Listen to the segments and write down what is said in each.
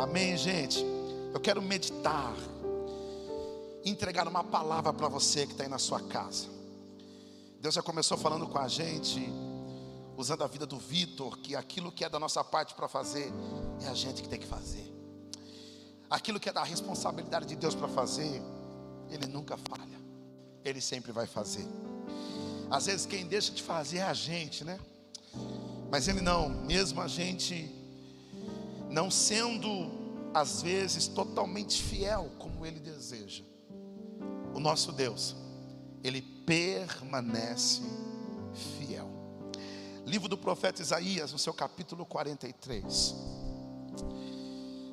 Amém, gente? Eu quero meditar, entregar uma palavra para você que está aí na sua casa. Deus já começou falando com a gente, usando a vida do Vitor, que aquilo que é da nossa parte para fazer, é a gente que tem que fazer. Aquilo que é da responsabilidade de Deus para fazer, Ele nunca falha, Ele sempre vai fazer. Às vezes quem deixa de fazer é a gente, né? Mas Ele não, mesmo a gente não sendo às vezes totalmente fiel como Ele deseja, o nosso Deus, Ele permanece fiel. Livro do profeta Isaías, no seu capítulo 43.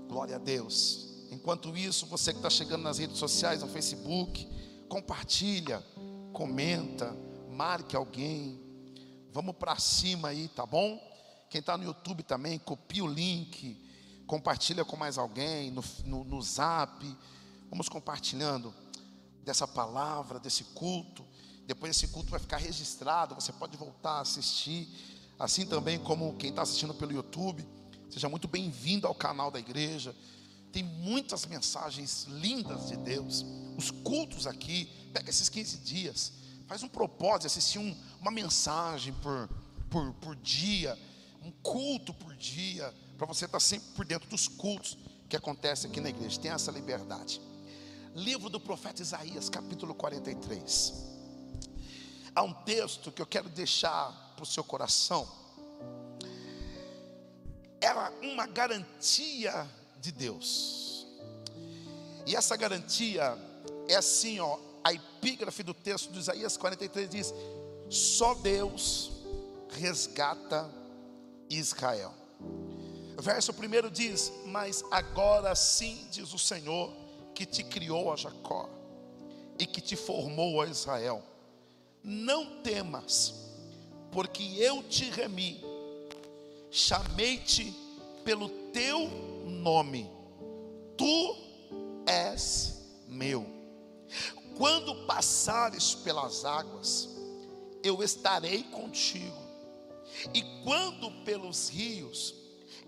Glória a Deus. Enquanto isso, você que está chegando nas redes sociais, no Facebook, compartilha, comenta, marque alguém. Vamos para cima aí, tá bom? Quem está no YouTube também, copia o link, compartilha com mais alguém, no, no, no zap. Vamos compartilhando dessa palavra, desse culto. Depois esse culto vai ficar registrado, você pode voltar a assistir. Assim também como quem está assistindo pelo YouTube. Seja muito bem-vindo ao canal da igreja. Tem muitas mensagens lindas de Deus. Os cultos aqui, pega esses 15 dias, faz um propósito assistir um, uma mensagem por, por, por dia, um culto por dia, para você estar tá sempre por dentro dos cultos que acontecem aqui na igreja. Tem essa liberdade. Livro do profeta Isaías, capítulo 43. Há um texto que eu quero deixar para o seu coração. Era uma garantia de Deus. E essa garantia é assim, ó, a epígrafe do texto de Isaías 43 diz: só Deus resgata Israel. Verso primeiro diz: Mas agora sim, diz o Senhor, que te criou a Jacó e que te formou a Israel. Não temas, porque eu te remi, chamei-te pelo teu nome, tu és meu. Quando passares pelas águas, eu estarei contigo, e quando pelos rios,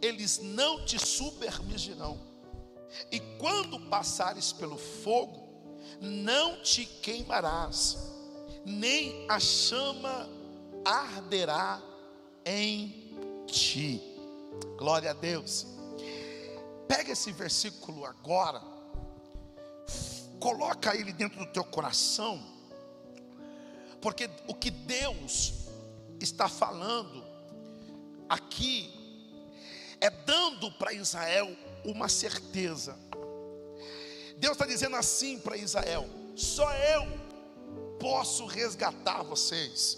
eles não te submergirão, e quando passares pelo fogo, não te queimarás, nem a chama arderá em ti. Glória a Deus. Pega esse versículo agora, coloca ele dentro do teu coração, porque o que Deus está falando aqui é dando para Israel uma certeza. Deus está dizendo assim para Israel: só eu posso resgatar vocês,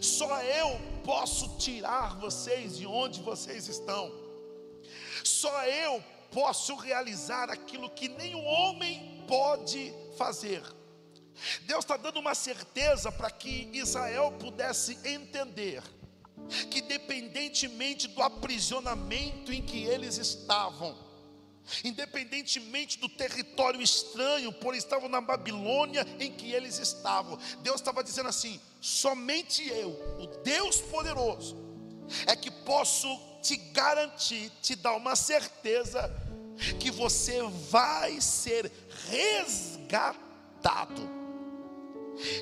só eu posso tirar vocês de onde vocês estão. Só eu posso realizar aquilo que nenhum homem pode fazer. Deus está dando uma certeza para que Israel pudesse entender que, independentemente do aprisionamento em que eles estavam, independentemente do território estranho, por estavam na Babilônia em que eles estavam, Deus estava dizendo assim: somente eu, o Deus poderoso, é que posso te garantir, te dar uma certeza que você vai ser resgatado.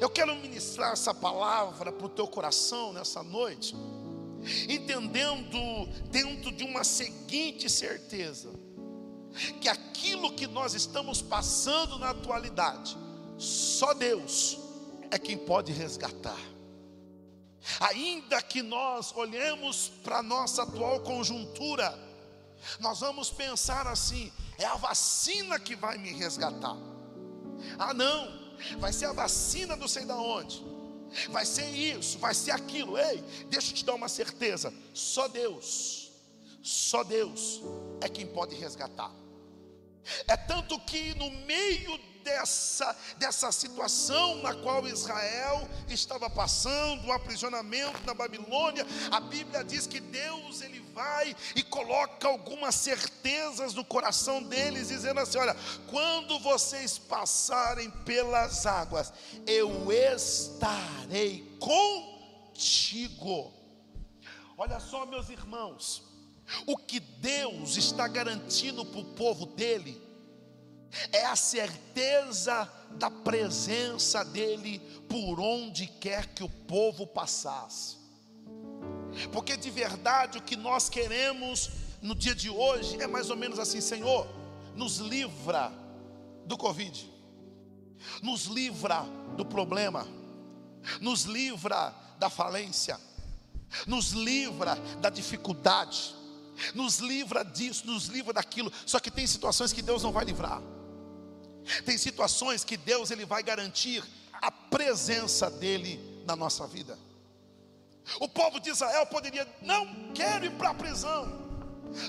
Eu quero ministrar essa palavra para o teu coração nessa noite, entendendo dentro de uma seguinte certeza: que aquilo que nós estamos passando na atualidade, só Deus é quem pode resgatar. Ainda que nós olhemos para a nossa atual conjuntura, nós vamos pensar assim: é a vacina que vai me resgatar. Ah, não, vai ser a vacina não sei da onde, vai ser isso, vai ser aquilo. Ei, deixa eu te dar uma certeza: só Deus, só Deus é quem pode resgatar. É tanto que no meio dessa, dessa situação na qual Israel estava passando, o aprisionamento na Babilônia, a Bíblia diz que Deus ele vai e coloca algumas certezas no coração deles, dizendo assim: olha, quando vocês passarem pelas águas, eu estarei contigo. Olha só, meus irmãos, O que Deus está garantindo para o povo dele é a certeza da presença dele por onde quer que o povo passasse. Porque de verdade o que nós queremos no dia de hoje é mais ou menos assim: Senhor, nos livra do Covid, nos livra do problema, nos livra da falência, nos livra da dificuldade, nos livra disso, nos livra daquilo. Só que tem situações que Deus não vai livrar. Tem situações que Deus ele vai garantir a presença dele na nossa vida. O povo de Israel poderia não quero ir para a prisão.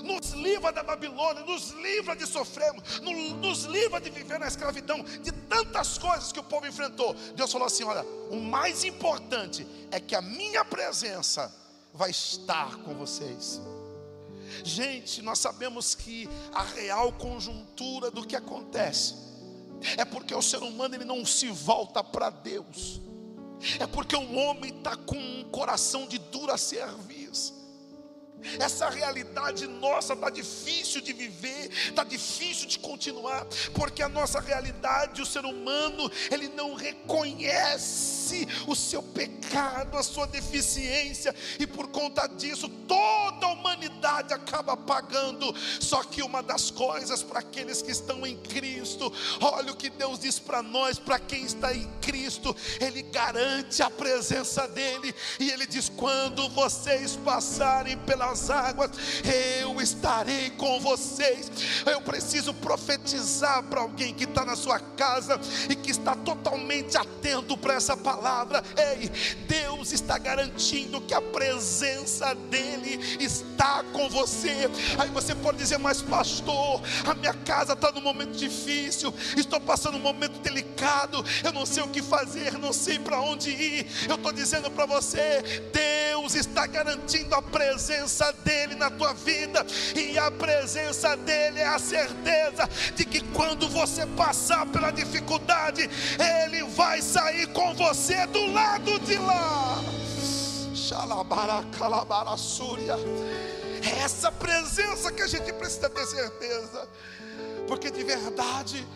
Nos livra da Babilônia, nos livra de sofrermos, nos livra de viver na escravidão, de tantas coisas que o povo enfrentou. Deus falou assim: olha, o mais importante é que a minha presença vai estar com vocês. Gente, nós sabemos que a real conjuntura do que acontece é porque o ser humano ele não se volta para Deus, é porque o homem está com um coração de dura serviço. Essa realidade nossa está difícil de viver, está difícil de continuar, porque a nossa realidade, o ser humano, ele não reconhece o seu pecado, a sua deficiência, e por conta disso, toda a humanidade acaba pagando. Só que uma das coisas para aqueles que estão em Cristo, olha o que Deus diz para nós, para quem está em Cristo, Ele garante a presença dEle, e Ele diz: quando vocês passarem pelas as águas, eu estarei com vocês. Eu preciso profetizar para alguém que está na sua casa e que está totalmente atento para essa palavra. Ei, Deus está garantindo que a presença dEle está com você. Aí você pode dizer, mas pastor, a minha casa está num momento difícil, estou passando um momento delicado, eu não sei o que fazer, não sei para onde ir. Eu estou dizendo para você, Deus está garantindo a presença dEle na tua vida, e a presença dEle é a certeza de que quando você passar pela dificuldade, Ele vai sair com você do lado de lá. É essa presença que a gente precisa ter certeza, porque de verdade,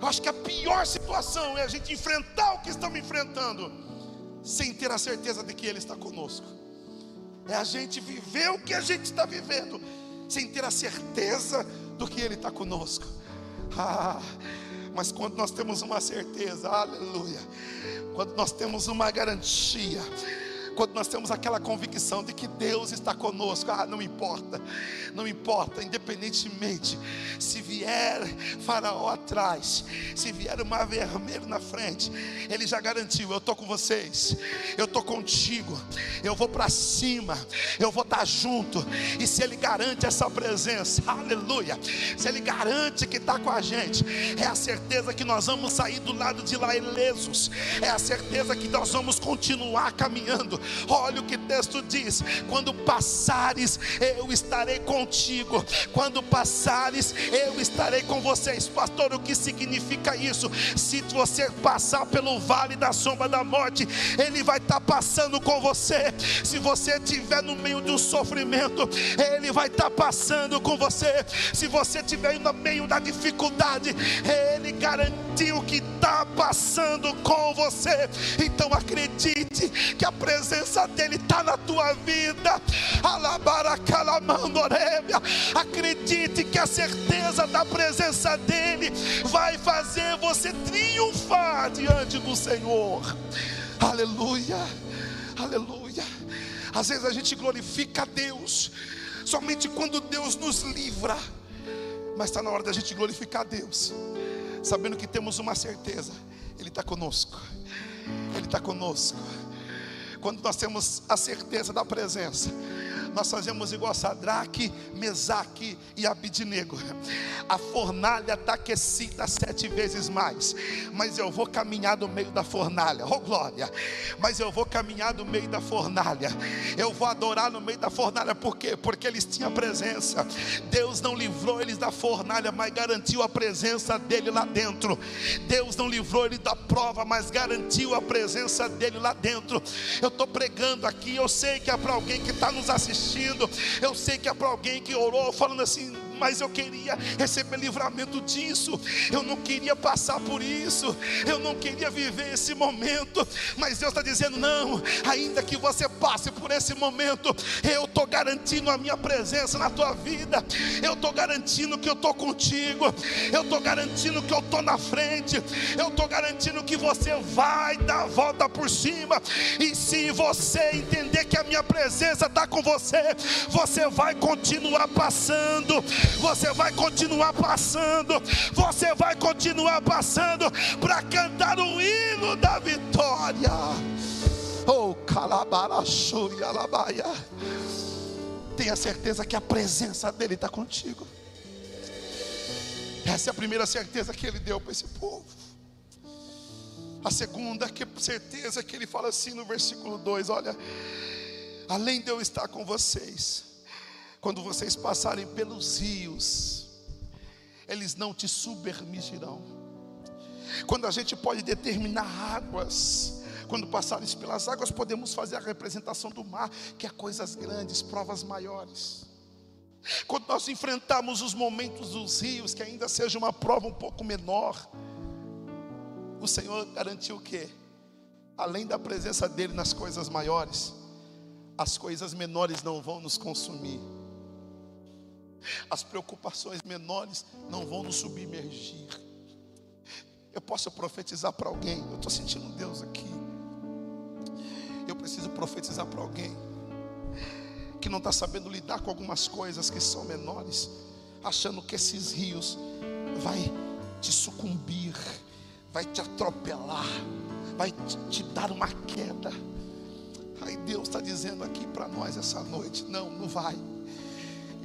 eu acho que a pior situação é a gente enfrentar o que estamos enfrentando, sem ter a certeza de que Ele está conosco é a gente viver o que a gente está vivendo, sem ter a certeza do que Ele está conosco. Ah, mas quando nós temos uma certeza, aleluia, quando nós temos uma garantia, quando nós temos aquela convicção de que Deus está conosco, ah, não importa, não importa, independentemente se vier Faraó atrás, se vier o mar vermelho na frente, Ele já garantiu: eu estou com vocês, eu estou contigo, eu vou para cima, eu vou estar junto, e se Ele garante essa presença, aleluia, se Ele garante que está com a gente, é a certeza que nós vamos sair do lado de lá ilesos, é a certeza que nós vamos continuar caminhando, Olha o que o texto diz: quando passares, eu estarei contigo. Quando passares, eu estarei com vocês. Pastor, o que significa isso? Se você passar pelo vale da sombra da morte, Ele vai estar passando com você. Se você estiver no meio de um sofrimento, Ele vai estar passando com você. Se você estiver no meio da dificuldade, Ele garantiu que está passando com você. Então acredite que a presença presença dEle está na tua vida. Acredite que a certeza da presença dEle vai fazer você triunfar diante do Senhor. Aleluia, aleluia. Às vezes a gente glorifica a Deus somente quando Deus nos livra, mas está na hora da gente glorificar a Deus, sabendo que temos uma certeza: Ele está conosco, Ele está conosco quando nós temos a certeza da presença, nós fazemos igual a Sadraque, Mesaque e Abidinego. A fornalha está aquecida sete vezes mais, mas eu vou caminhar no meio da fornalha, oh glória! Mas eu vou caminhar no meio da fornalha, eu vou adorar no meio da fornalha, por quê? Porque eles tinham presença. Deus não livrou eles da fornalha, mas garantiu a presença dele lá dentro. Deus não livrou eles da prova, mas garantiu a presença dele lá dentro. Eu estou pregando aqui, eu sei que é para alguém que está nos assistindo assistindo, eu sei que é para alguém que orou falando assim, mas eu queria receber livramento disso, eu não queria passar por isso, eu não queria viver esse momento, mas Deus está dizendo: não, ainda que você passe por esse momento, eu estou garantindo a minha presença na tua vida, eu estou garantindo que eu estou contigo, eu estou garantindo que eu estou na frente, eu estou garantindo que você vai dar a volta por cima, e se você entender que a minha presença está com você, você vai continuar passando, você vai continuar passando, você vai continuar passando para cantar o hino da vitória. Oh, calabarachuri alabaia. Tenha certeza que a presença dele está contigo. Essa é a primeira certeza que ele deu para esse povo. A segunda que certeza que ele fala assim no versículo 2: Olha, além de eu estar com vocês, quando vocês passarem pelos rios, eles não te submergirão. Quando a gente pode determinar águas, quando passares pelas águas, podemos fazer a representação do mar, que é coisas grandes, provas maiores. Quando nós enfrentamos os momentos dos rios, que ainda seja uma prova um pouco menor, o Senhor garantiu o quê? Além da presença dele nas coisas maiores, as coisas menores não vão nos consumir. As preocupações menores não vão nos submergir. Eu posso profetizar para alguém. Eu estou sentindo Deus aqui. Eu preciso profetizar para alguém que não está sabendo lidar com algumas coisas que são menores, achando que esses rios vai te sucumbir, vai te atropelar, vai te, dar uma queda. Aí Deus está dizendo aqui para nós essa noite: não, não vai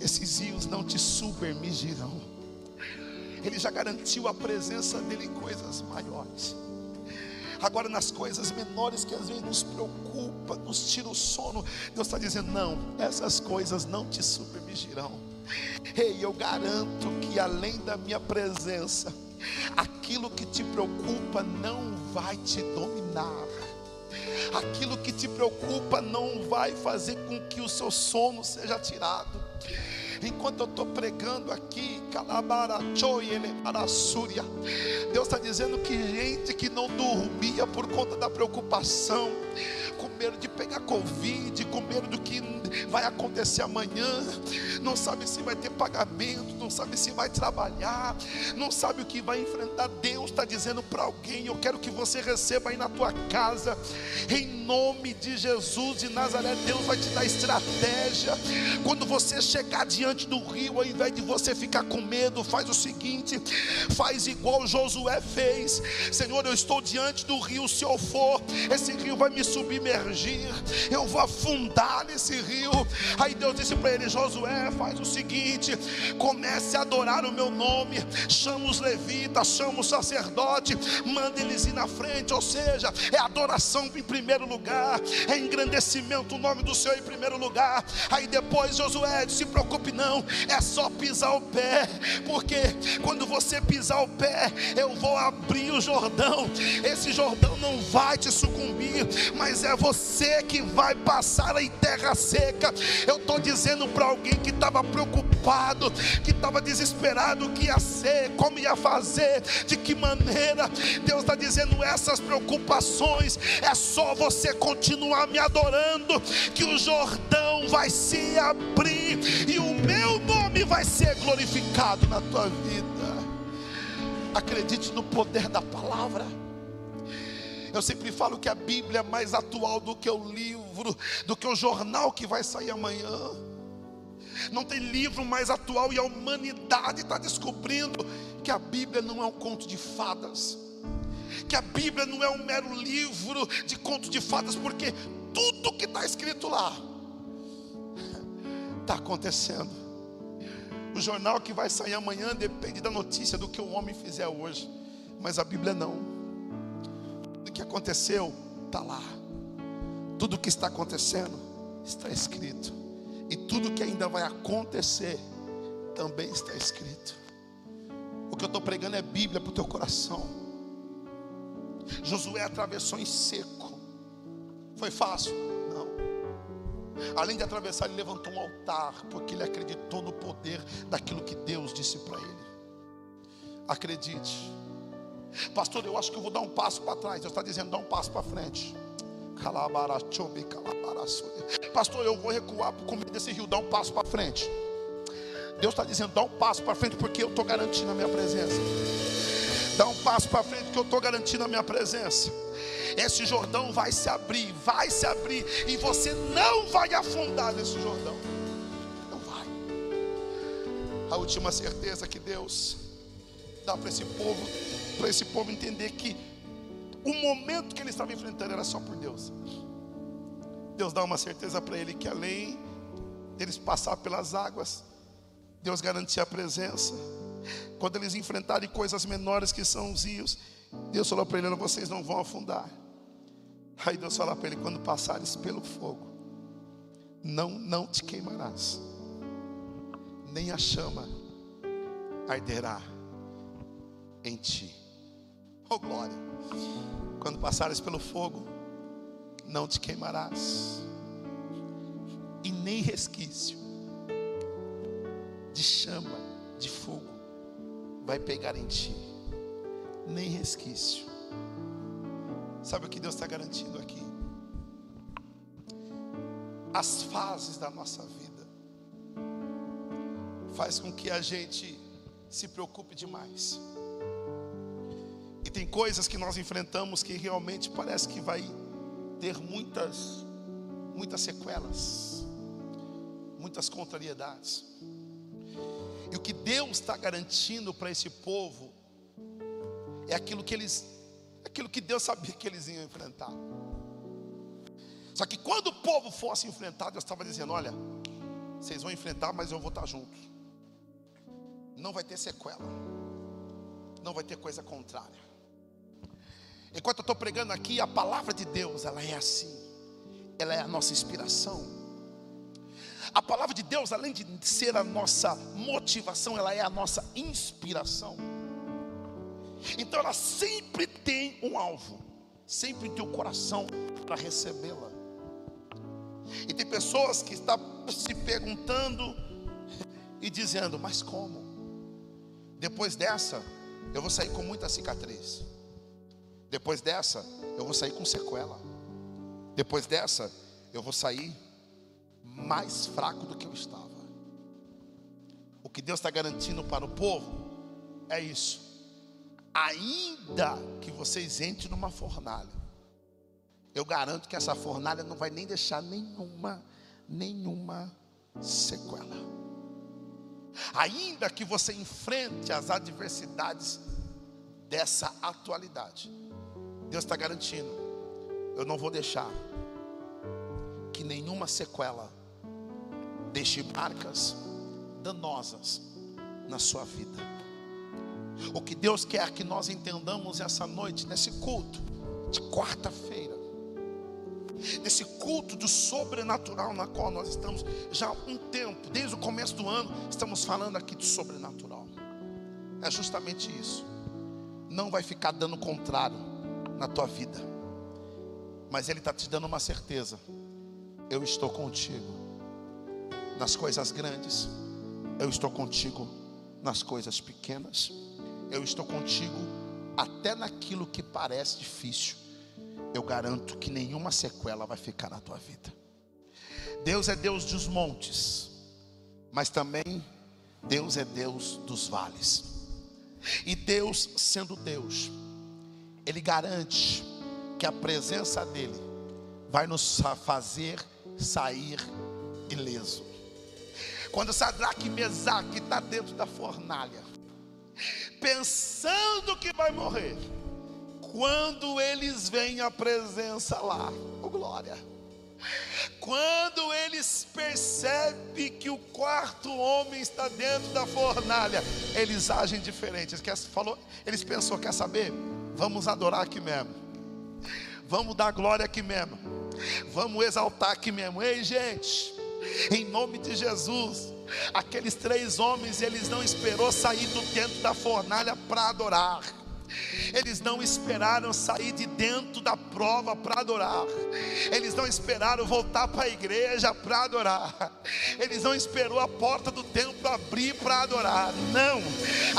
esses rios não te submergirão. Ele já garantiu a presença dele em coisas maiores. Agora, nas coisas menores que às vezes nos preocupa, nos tira o sono, Deus está dizendo: não, essas coisas não te submergirão. Ei, eu garanto que além da minha presença, aquilo que te preocupa não vai te dominar. Aquilo que te preocupa não vai fazer com que o seu sono seja tirado enquanto eu estou pregando aqui, Deus está dizendo que gente que não dormia por conta da preocupação, com medo de pegar Covid, com medo do que vai acontecer amanhã, não sabe se vai ter pagamento, não sabe se vai trabalhar, não sabe o que vai enfrentar. Deus está dizendo para alguém: Eu quero que você receba aí na tua casa, em nome de Jesus de Nazaré. Deus vai te dar estratégia. Quando você chegar diante do rio, ao invés de você ficar com medo, faz o seguinte: faz igual Josué fez. Senhor, eu estou diante do rio. Se eu for, esse rio vai me submergir eu vou afundar nesse rio. Aí Deus disse para ele: Josué, faz o seguinte: comece a adorar o meu nome, chama os levitas, chama o sacerdote, manda eles ir na frente, ou seja, é adoração em primeiro lugar, é engrandecimento o nome do Senhor em primeiro lugar. Aí depois Josué, se preocupe não, é só pisar o pé, porque quando você pisar o pé, eu vou abrir o Jordão. Esse Jordão não vai te sucumbir, mas é você que vai passar em terra seca. Eu estou dizendo para alguém que estava preocupado, que estava desesperado, o que ia ser, como ia fazer, de que maneira. Deus está dizendo essas preocupações, é só você continuar me adorando, que o Jordão vai se abrir e o meu nome vai ser glorificado na tua vida. Acredite no poder da palavra. Eu sempre falo que a Bíblia é mais atual do que o livro, do que o jornal que vai sair amanhã. Não tem livro mais atual e a humanidade está descobrindo que a Bíblia não é um conto de fadas, que a Bíblia não é um mero livro de conto de fadas, porque tudo que está escrito lá está acontecendo. O jornal que vai sair amanhã depende da notícia do que o homem fizer hoje, mas a Bíblia não. Tudo que aconteceu está lá. Tudo que está acontecendo está escrito. E tudo que ainda vai acontecer também está escrito. O que eu estou pregando é Bíblia para o teu coração. Josué atravessou em seco. Foi fácil? Não. Além de atravessar, ele levantou um altar, porque ele acreditou no poder daquilo que Deus disse para ele. Acredite, pastor. Eu acho que eu vou dar um passo para trás. Deus está dizendo: dá um passo para frente. Pastor, eu vou recuar por comer desse rio, dá um passo para frente. Deus está dizendo: dá um passo para frente, porque eu estou garantindo a minha presença. Dá um passo para frente, que eu estou garantindo a minha presença. Esse Jordão vai se abrir, vai se abrir, e você não vai afundar nesse Jordão. Não vai. A última certeza que Deus dá para esse povo, para esse povo entender que o momento que ele estava enfrentando era só por Deus. Deus dá uma certeza para ele que além deles passar pelas águas, Deus garantia a presença. Quando eles enfrentarem coisas menores que são os rios, Deus falou para ele: vocês não vão afundar. Aí Deus fala para ele: quando passares pelo fogo, não, não te queimarás, nem a chama arderá em ti. Oh glória! Quando passares pelo fogo, não te queimarás, e nem resquício de chama, de fogo, vai pegar em ti, nem resquício. Sabe o que Deus está garantindo aqui? As fases da nossa vida faz com que a gente se preocupe demais. Tem coisas que nós enfrentamos que realmente parece que vai ter muitas muitas sequelas, muitas contrariedades. E o que Deus está garantindo para esse povo é aquilo que eles, aquilo que Deus sabia que eles iam enfrentar. Só que quando o povo fosse enfrentar, Deus estava dizendo: Olha, vocês vão enfrentar, mas eu vou estar junto. Não vai ter sequela, não vai ter coisa contrária. Enquanto eu estou pregando aqui, a palavra de Deus, ela é assim, ela é a nossa inspiração. A palavra de Deus, além de ser a nossa motivação, ela é a nossa inspiração. Então ela sempre tem um alvo, sempre tem o um coração para recebê-la. E tem pessoas que estão se perguntando e dizendo: Mas como? Depois dessa, eu vou sair com muita cicatriz. Depois dessa, eu vou sair com sequela. Depois dessa, eu vou sair mais fraco do que eu estava. O que Deus está garantindo para o povo é isso. Ainda que vocês entrem numa fornalha, eu garanto que essa fornalha não vai nem deixar nenhuma, nenhuma sequela. Ainda que você enfrente as adversidades dessa atualidade, Deus está garantindo, eu não vou deixar que nenhuma sequela deixe marcas danosas na sua vida. O que Deus quer que nós entendamos essa noite, nesse culto de quarta-feira, nesse culto do sobrenatural na qual nós estamos já há um tempo, desde o começo do ano, estamos falando aqui de sobrenatural. É justamente isso. Não vai ficar dando contrário na tua vida, mas Ele está te dando uma certeza: eu estou contigo nas coisas grandes, eu estou contigo nas coisas pequenas, eu estou contigo até naquilo que parece difícil. Eu garanto que nenhuma sequela vai ficar na tua vida. Deus é Deus dos montes, mas também Deus é Deus dos vales. E Deus, sendo Deus, Ele garante que a presença dEle vai nos fazer sair ileso. Quando Sadraque e Mesaque está dentro da fornalha, pensando que vai morrer, quando eles veem a presença lá, oh glória. Quando eles percebem que o quarto homem está dentro da fornalha, eles agem diferente. Eles, falou, eles pensou, quer saber? Vamos adorar aqui mesmo. Vamos dar glória aqui mesmo. Vamos exaltar aqui mesmo. Ei, gente, em nome de Jesus. Aqueles três homens, eles não esperou sair do dentro da fornalha para adorar. Eles não esperaram sair de dentro da prova para adorar. Eles não esperaram voltar para a igreja para adorar. Eles não esperou a porta do templo abrir para adorar. Não.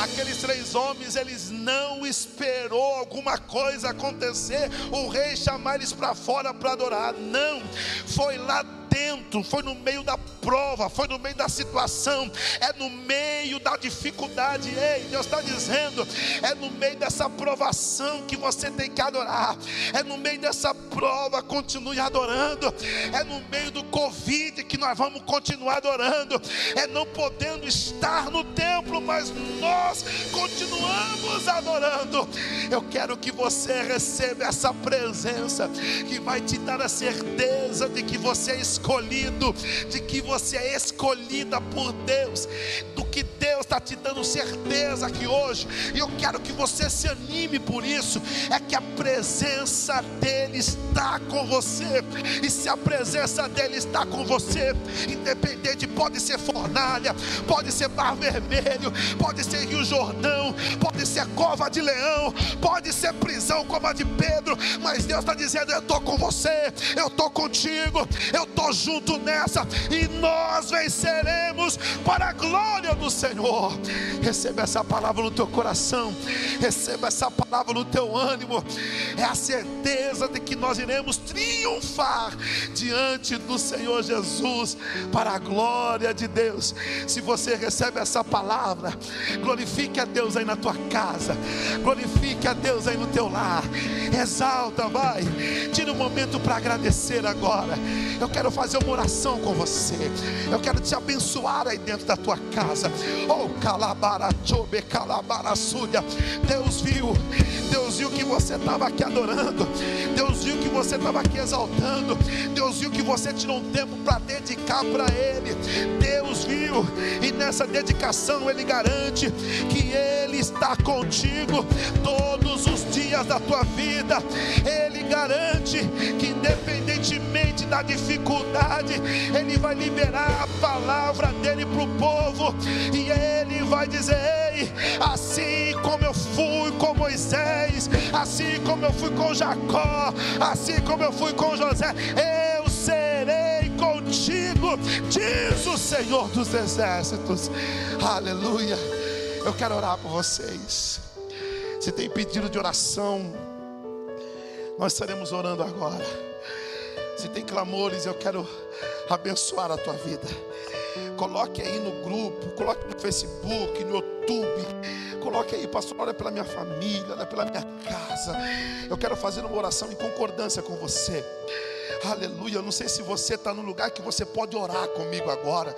Aqueles três homens, eles não esperou alguma coisa acontecer, o rei chamar eles para fora para adorar. Não. Foi lá dentro, foi no meio da prova, foi no meio da situação, é no meio da dificuldade. Ei, Deus está dizendo, é no meio dessa provação que você tem que adorar, é no meio dessa prova, continue adorando, é no meio do Covid que nós vamos continuar adorando, é não podendo estar no templo, mas nós continuamos adorando. Eu quero que você receba essa presença que vai te dar a certeza de que você é escolhido, de que você é escolhida por Deus, do que Deus está te dando certeza aqui hoje, e eu quero que você se anime por isso, é que a presença dEle está com você, e se a presença dEle está com você, independente, pode ser fornalha, pode ser mar vermelho, pode ser Rio Jordão, pode ser cova de leão, pode ser prisão como a de Pedro, mas Deus está dizendo: Eu estou com você, eu estou contigo, eu estou junto nessa, e nós venceremos para a glória do Senhor. Receba essa palavra no teu coração, receba essa palavra no teu ânimo, é a certeza de que nós iremos triunfar diante do Senhor Jesus, para a glória de Deus. Se você recebe essa palavra, glorifique a Deus aí na tua casa, glorifique a Deus aí no teu lar, exalta, vai, tira um momento para agradecer agora. Eu quero fazer uma oração com você. Eu quero te abençoar aí dentro da tua casa. Oh, calabarachobe, calabarasúdia. Deus viu, Deus viu que você estava aqui adorando. Deus viu que você estava aqui exaltando. Deus viu que você tirou um tempo para dedicar para Ele. Deus viu, e nessa dedicação Ele garante que Ele está contigo todos os dias da tua vida. Ele garante que, independentemente da dificuldade, Ele vai liberar a palavra dele para o povo, e Ele vai dizer: Ei, assim como eu fui com Moisés, assim como eu fui com Jacó, assim como eu fui com José, eu serei contigo, diz o Senhor dos Exércitos. Aleluia. Eu quero orar por vocês. Se tem pedido de oração, nós estaremos orando agora. Se tem clamores, eu quero abençoar a tua vida. Coloque aí no grupo, coloque no Facebook, no YouTube. Coloque aí, pastor, olha pela minha família, olha pela minha casa. Eu quero fazer uma oração em concordância com você. Aleluia. Eu não sei se você está no lugar que você pode orar comigo agora.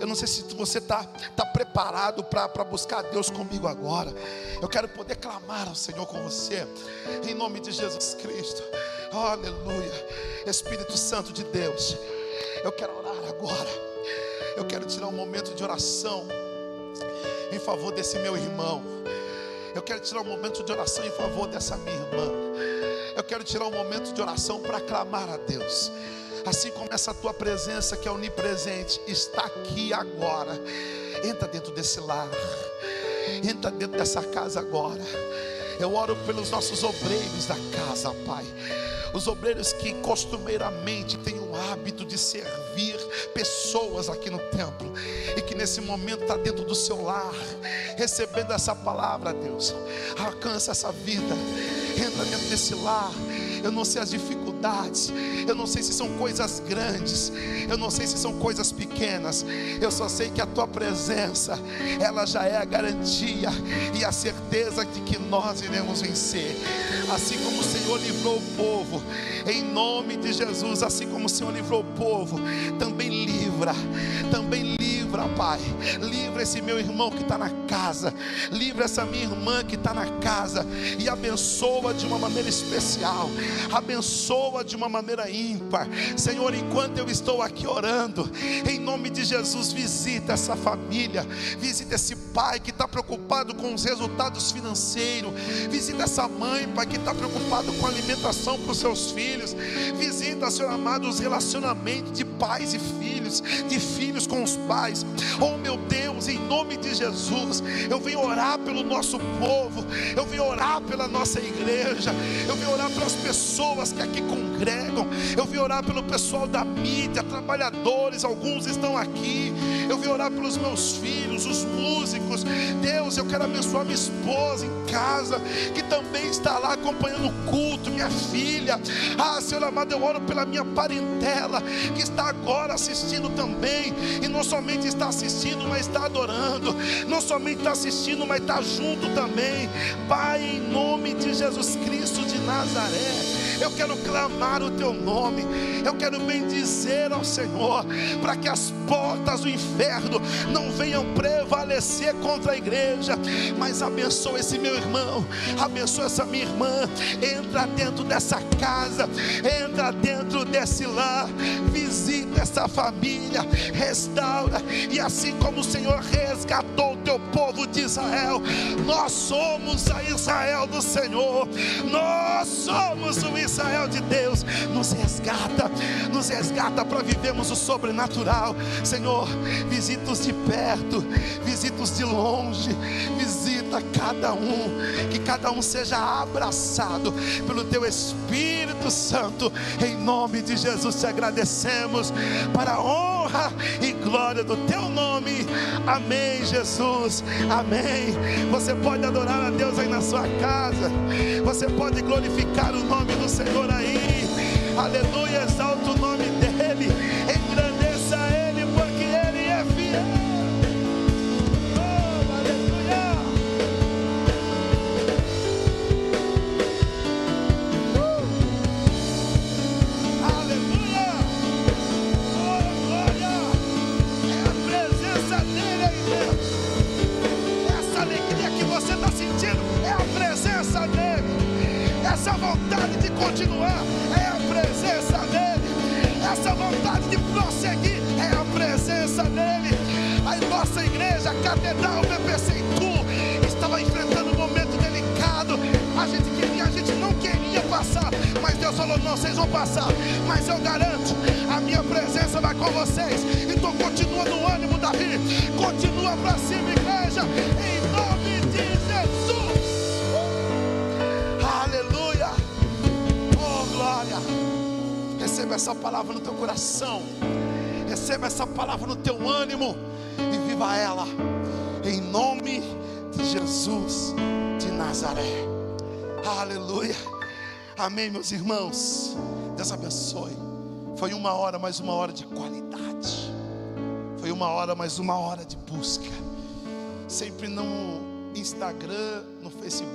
Eu não sei se você está tá preparado para buscar Deus comigo agora. Eu quero poder clamar ao Senhor com você. Em nome de Jesus Cristo. Aleluia. Espírito Santo de Deus. Eu quero orar agora. Eu quero tirar um momento de oração em favor desse meu irmão. Eu quero tirar um momento de oração em favor dessa minha irmã. Eu quero tirar um momento de oração para clamar a Deus. Assim como essa tua presença que é onipresente está aqui agora. Entra dentro desse lar. Entra dentro dessa casa agora. Eu oro pelos nossos obreiros da casa, Pai. Os obreiros que costumeiramente têm o hábito de servir pessoas aqui no templo e que nesse momento está dentro do seu lar, recebendo essa palavra, Deus. Alcança essa vida, entra dentro desse lar. Eu não sei as dificuldades, eu não sei se são coisas grandes, eu não sei se são coisas pequenas, eu só sei que a tua presença, ela já é a garantia e a certeza de que nós iremos vencer. Assim como o Senhor livrou o povo, em nome de Jesus, assim como o Senhor livrou o povo, também livra, também livra, Pai. Livra esse meu irmão que está na casa, livra essa minha irmã que está na casa. E abençoa de uma maneira especial, abençoa de uma maneira ímpar. Senhor, enquanto eu estou aqui orando, em nome de Jesus, visita essa família, visita esse pai que está preocupado com os resultados financeiros, visita essa mãe, pai, que está preocupado com a alimentação para os seus filhos, visita, Senhor amado, os relacionamentos de pais e filhos, de filhos com os pais, Oh meu Deus, em nome de Jesus, eu venho orar pelo nosso povo, eu venho orar pela nossa igreja, eu venho orar pelas pessoas que aqui congregam, eu venho orar pelo pessoal da mídia, trabalhadores, alguns estão aqui, eu venho orar pelos meus filhos, os músicos. Deus, eu quero abençoar minha esposa em casa, que também está lá acompanhando o culto, minha filha. Ah, Senhor amado, eu oro pela minha parentela, que está agora assistindo também, e não somente está assistindo, mas está adorando, não somente está assistindo, mas está junto também. Pai, em nome de Jesus Cristo de Nazaré eu quero clamar o teu nome, eu quero bendizer ao Senhor, para que as portas do inferno não venham prevalecer contra a igreja, mas abençoa esse meu irmão, abençoa essa minha irmã, entra dentro dessa casa, entra dentro desse lar, visita essa família, restaura, e assim como o Senhor resgatou o teu povo de Israel, nós somos a Israel do Senhor, nós somos o Israel de Deus, nos resgata, nos resgata para vivermos o sobrenatural. Senhor, visita-os de perto, visita-os de longe, visita cada um, que cada um seja abraçado pelo Teu Espírito Santo. Em nome de Jesus te agradecemos para a honra e glória do Teu nome. Amém, Jesus. Amém. Você pode adorar a Deus aí na sua casa. Você pode glorificar o nome do Senhor. Aí. Aleluia, exalta o nome dEle. Engrandeça Ele, porque Ele é fiel. Oh, aleluia. Uh. Aleluia. Oh, glória. É a presença dEle aí, Deus. Essa alegria que você está sentindo é a presença dEle essa vontade de continuar é a presença dEle, essa vontade de prosseguir é a presença dEle. A nossa igreja, a Catedral BPC Tu, estava enfrentando um momento delicado. A gente queria, a gente não queria passar, mas Deus falou: não, vocês vão passar. Mas eu garanto, a minha presença vai com vocês. Então continua no ânimo, Davi. Continua para cima, igreja. Em nome de Jesus. Aleluia. Oh, glória. Receba essa palavra no teu coração. Receba essa palavra no teu ânimo. E viva ela. Em nome de Jesus de Nazaré. Aleluia. Amém, meus irmãos. Deus abençoe. Foi uma hora, mais uma hora de qualidade. Foi uma hora, mais uma hora de busca. Sempre no Instagram, no Facebook.